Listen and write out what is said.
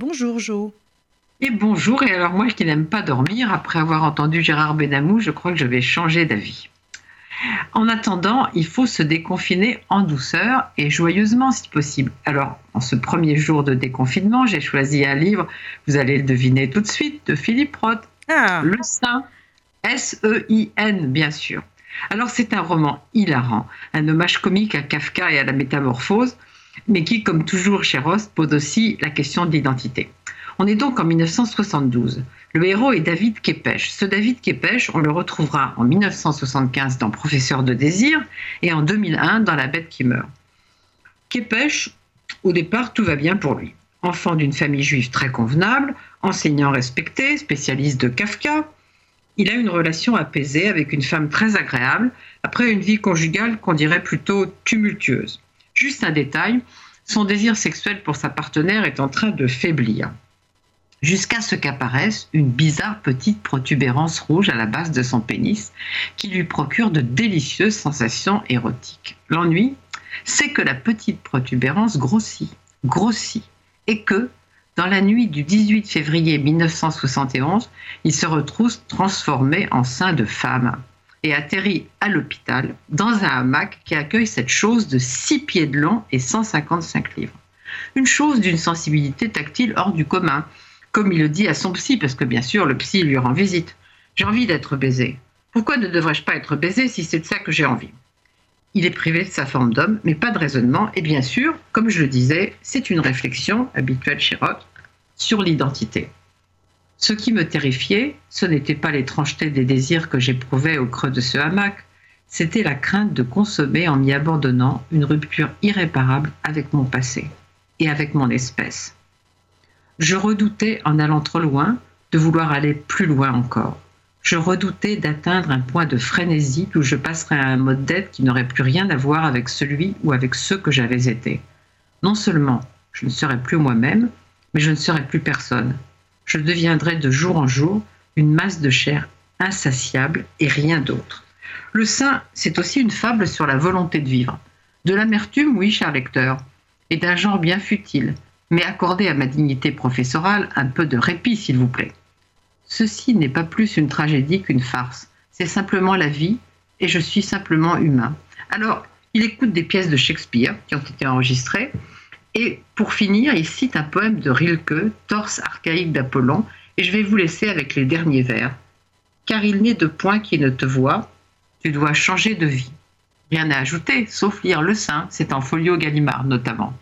Bonjour Jo. Et bonjour, et alors moi qui n'aime pas dormir, après avoir entendu Gérard Benamou, je crois que je vais changer d'avis. En attendant, il faut se déconfiner en douceur et joyeusement si possible. Alors, en ce premier jour de déconfinement, j'ai choisi un livre, vous allez le deviner tout de suite, de Philippe Roth, Ah, Le Saint, S-E-I-N bien sûr. Alors c'est un roman hilarant, un hommage comique à Kafka et à la métamorphose, mais qui, comme toujours chez Roth, pose aussi la question d'identité. On est donc en 1972. Le héros est David Kepech. Ce David Kepech, on le retrouvera en 1975 dans Professeur de désir et en 2001 dans La bête qui meurt. Kepech, au départ, tout va bien pour lui. Enfant d'une famille juive très convenable, enseignant respecté, spécialiste de Kafka, il a une relation apaisée avec une femme très agréable, après une vie conjugale qu'on dirait plutôt tumultueuse. Juste un détail, son désir sexuel pour sa partenaire est en train de faiblir. Jusqu'à ce qu'apparaisse une bizarre petite protubérance rouge à la base de son pénis qui lui procure de délicieuses sensations érotiques. L'ennui, c'est que la petite protubérance grossit, grossit, et que, dans la nuit du 18 février 1971, il se retrouve transformé en sein de femme et atterrit à l'hôpital dans un hamac qui accueille cette chose de 6 pieds de long et 155 livres. Une chose d'une sensibilité tactile hors du commun, comme il le dit à son psy, parce que bien sûr le psy lui rend visite. J'ai envie d'être baisé. Pourquoi ne devrais-je pas être baisé si c'est de ça que j'ai envie? Il est privé de sa forme d'homme, mais pas de raisonnement, et bien sûr, comme je le disais, c'est une réflexion habituelle chez Roth sur l'identité. Ce qui me terrifiait, ce n'était pas l'étrangeté des désirs que j'éprouvais au creux de ce hamac, c'était la crainte de consommer en m'y abandonnant une rupture irréparable avec mon passé et avec mon espèce. Je redoutais, en allant trop loin, de vouloir aller plus loin encore. Je redoutais d'atteindre un point de frénésie où je passerais à un mode d'être qui n'aurait plus rien à voir avec celui ou avec ceux que j'avais été. Non seulement je ne serais plus moi-même, mais je ne serais plus personne. Je deviendrais de jour en jour une masse de chair insatiable et rien d'autre. Le sein, c'est aussi une fable sur la volonté de vivre. De l'amertume, oui, cher lecteur, et d'un genre bien futile, mais accordez à ma dignité professorale un peu de répit, s'il vous plaît. Ceci n'est pas plus une tragédie qu'une farce, c'est simplement la vie, et je suis simplement humain. Alors, il écoute des pièces de Shakespeare qui ont été enregistrées, et pour finir, il cite un poème de Rilke, Torse archaïque d'Apollon, et je vais vous laisser avec les derniers vers. Car il n'est de point qui ne te voit, tu dois changer de vie. Rien à ajouter, sauf lire le sein, c'est en folio Gallimard notamment.